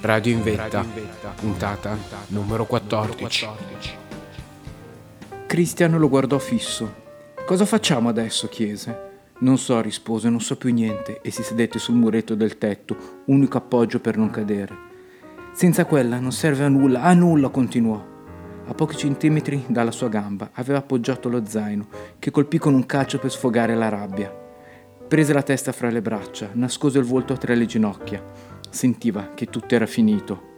Radio in Vetta, puntata numero 14. Cristiano lo guardò fisso. Cosa facciamo adesso? chiese. Non so, rispose, non so più niente e si sedette sul muretto del tetto, unico appoggio per non cadere. Senza quella non serve a nulla, a nulla, continuò. A pochi centimetri dalla sua gamba aveva appoggiato lo zaino, che colpì con un calcio per sfogare la rabbia. Prese la testa fra le braccia, nascose il volto tra le ginocchia sentiva che tutto era finito.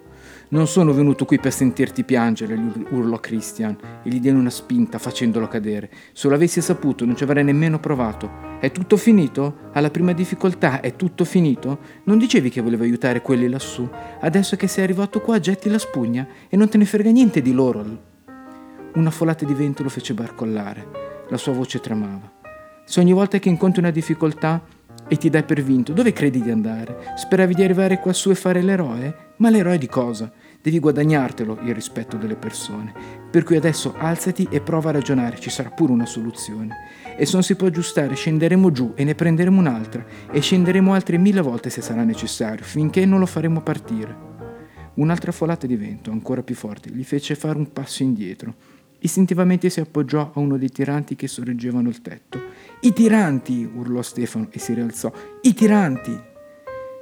Non sono venuto qui per sentirti piangere, urlò Christian e gli diede una spinta facendolo cadere. Se lo avessi saputo non ci avrei nemmeno provato. È tutto finito? Alla prima difficoltà è tutto finito? Non dicevi che volevi aiutare quelli lassù? Adesso che sei arrivato qua getti la spugna e non te ne frega niente di loro. Una folata di vento lo fece barcollare. La sua voce tremava. Se ogni volta che incontri una difficoltà e ti dai per vinto, dove credi di andare? Speravi di arrivare quassù e fare l'eroe? Ma l'eroe di cosa? Devi guadagnartelo il rispetto delle persone. Per cui adesso alzati e prova a ragionare, ci sarà pure una soluzione. E se non si può aggiustare, scenderemo giù e ne prenderemo un'altra e scenderemo altre mille volte se sarà necessario, finché non lo faremo partire. Un'altra folata di vento, ancora più forte, gli fece fare un passo indietro. Istintivamente si appoggiò a uno dei tiranti che sorreggevano il tetto i tiranti! urlò Stefano e si rialzò. I tiranti!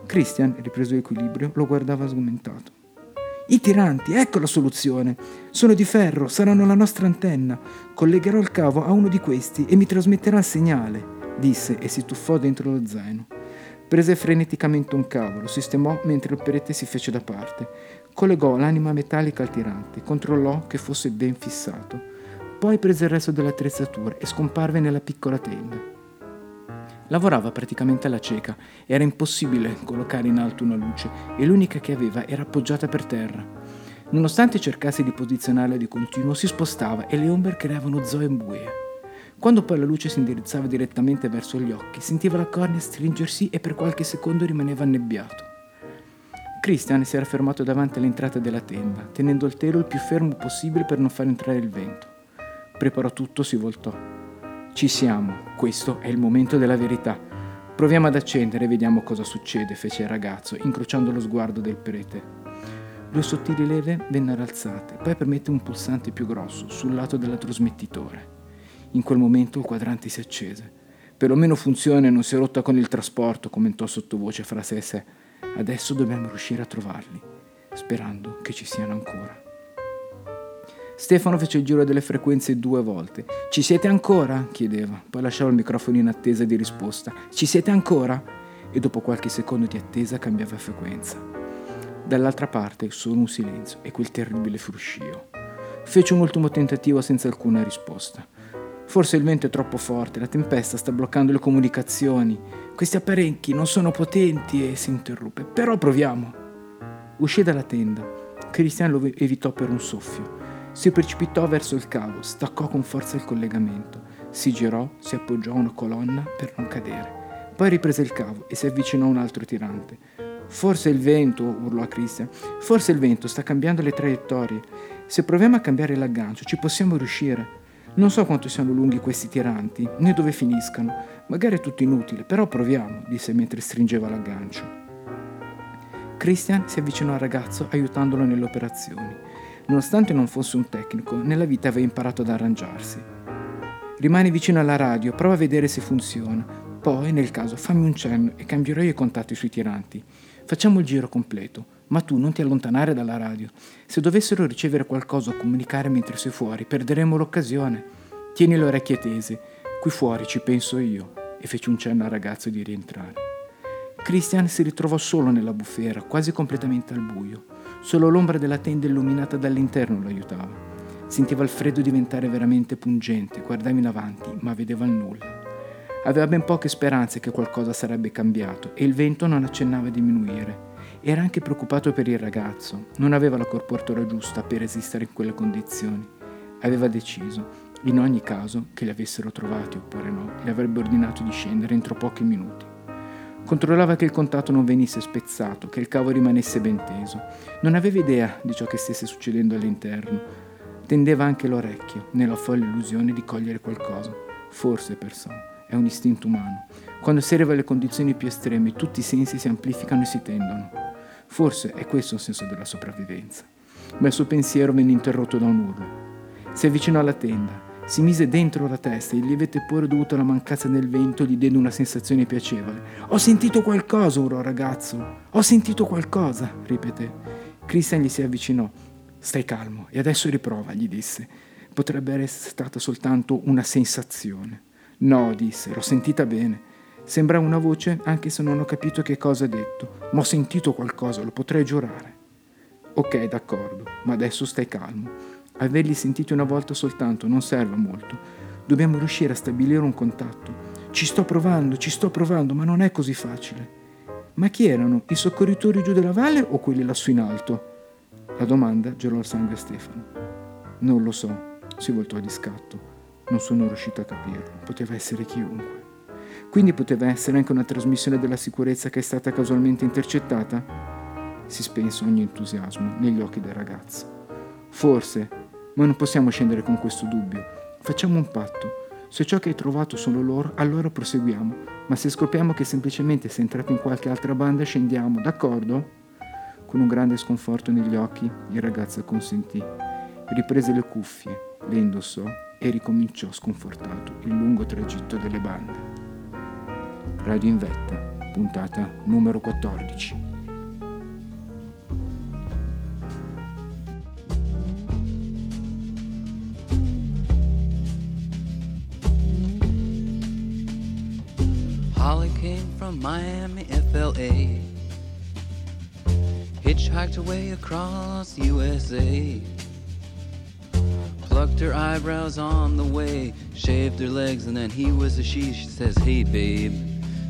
Christian, ripreso l'equilibrio, lo guardava sgomentato. I tiranti, ecco la soluzione. Sono di ferro, saranno la nostra antenna. Collegherò il cavo a uno di questi e mi trasmetterà il segnale, disse e si tuffò dentro lo zaino. Prese freneticamente un cavo, lo sistemò mentre il perete si fece da parte. Collegò l'anima metallica al tirante, controllò che fosse ben fissato. Poi prese il resto dell'attrezzatura e scomparve nella piccola tenda. Lavorava praticamente alla cieca, era impossibile collocare in alto una luce e l'unica che aveva era appoggiata per terra. Nonostante cercasse di posizionarla di continuo, si spostava e le ombre creavano zoe buie. Quando poi la luce si indirizzava direttamente verso gli occhi, sentiva la cornea stringersi e per qualche secondo rimaneva annebbiato. Christian si era fermato davanti all'entrata della tenda, tenendo il telo il più fermo possibile per non far entrare il vento. Preparò tutto, si voltò. Ci siamo, questo è il momento della verità. Proviamo ad accendere e vediamo cosa succede, fece il ragazzo, incrociando lo sguardo del prete. Due sottili leve vennero alzate, poi permette un pulsante più grosso sul lato del trasmettitore. In quel momento il quadrante si accese. Perlomeno funziona e non si è rotta con il trasporto, commentò sottovoce fra sé e sé. Adesso dobbiamo riuscire a trovarli, sperando che ci siano ancora. Stefano fece il giro delle frequenze due volte. Ci siete ancora? chiedeva, poi lasciava il microfono in attesa di risposta. Ci siete ancora? E dopo qualche secondo di attesa cambiava frequenza. Dall'altra parte solo un silenzio e quel terribile fruscio. Fece un ultimo tentativo senza alcuna risposta. Forse il vento è troppo forte, la tempesta sta bloccando le comunicazioni. Questi apparecchi non sono potenti e si interruppe. Però proviamo. Uscì dalla tenda. Cristian lo evitò per un soffio. Si precipitò verso il cavo, staccò con forza il collegamento, si girò, si appoggiò a una colonna per non cadere. Poi riprese il cavo e si avvicinò a un altro tirante. Forse il vento, urlò a Christian, forse il vento sta cambiando le traiettorie. Se proviamo a cambiare l'aggancio ci possiamo riuscire. Non so quanto siano lunghi questi tiranti, né dove finiscano. Magari è tutto inutile, però proviamo, disse mentre stringeva l'aggancio. Christian si avvicinò al ragazzo aiutandolo nelle operazioni. Nonostante non fosse un tecnico, nella vita aveva imparato ad arrangiarsi. Rimani vicino alla radio, prova a vedere se funziona. Poi, nel caso, fammi un cenno e cambierò i contatti sui tiranti. Facciamo il giro completo, ma tu non ti allontanare dalla radio. Se dovessero ricevere qualcosa o comunicare mentre sei fuori, perderemo l'occasione. Tieni le orecchie tese. Qui fuori ci penso io. E fece un cenno al ragazzo di rientrare. Christian si ritrovò solo nella bufera, quasi completamente al buio. Solo l'ombra della tenda illuminata dall'interno lo aiutava. Sentiva il freddo diventare veramente pungente, guardava in avanti, ma vedeva il nulla. Aveva ben poche speranze che qualcosa sarebbe cambiato e il vento non accennava a diminuire. Era anche preoccupato per il ragazzo, non aveva la corporatura giusta per resistere in quelle condizioni. Aveva deciso, in ogni caso, che li avessero trovati oppure no, gli avrebbe ordinato di scendere entro pochi minuti. Controllava che il contatto non venisse spezzato, che il cavo rimanesse ben teso. Non aveva idea di ciò che stesse succedendo all'interno. Tendeva anche l'orecchio, nella folle illusione di cogliere qualcosa. Forse, pensò, è un istinto umano. Quando si arriva alle condizioni più estreme, tutti i sensi si amplificano e si tendono. Forse è questo il senso della sopravvivenza. Ma il suo pensiero venne interrotto da un urlo. Si avvicinò alla tenda, si mise dentro la testa e il lieve tepore dovuto alla mancanza del vento gli diede una sensazione piacevole. Ho sentito qualcosa, urlò ragazzo. Ho sentito qualcosa, ripeté. Christian gli si avvicinò. Stai calmo e adesso riprova, gli disse. Potrebbe essere stata soltanto una sensazione. No, disse, l'ho sentita bene. Sembrava una voce, anche se non ho capito che cosa ha detto. Ma ho sentito qualcosa, lo potrei giurare. Ok, d'accordo, ma adesso stai calmo. Averli sentiti una volta soltanto non serve molto. Dobbiamo riuscire a stabilire un contatto. Ci sto provando, ci sto provando, ma non è così facile. Ma chi erano? I soccorritori giù della valle o quelli lassù in alto? La domanda gelò il sangue a Stefano. Non lo so, si voltò di scatto. Non sono riuscito a capirlo. Poteva essere chiunque. Quindi poteva essere anche una trasmissione della sicurezza che è stata casualmente intercettata? Si spense ogni entusiasmo negli occhi del ragazzo. Forse, ma non possiamo scendere con questo dubbio. Facciamo un patto. Se ciò che hai trovato sono loro, allora proseguiamo. Ma se scopriamo che semplicemente sei entrato in qualche altra banda, scendiamo, d'accordo? Con un grande sconforto negli occhi, il ragazzo consentì. Riprese le cuffie, le indossò e ricominciò sconfortato il lungo tragitto delle bande. Radio puntata numero 14. from Miami, FLA. Hitchhiked away across USA. Plucked her eyebrows on the way, shaved her legs, and then he was a she. She says, Hey, babe,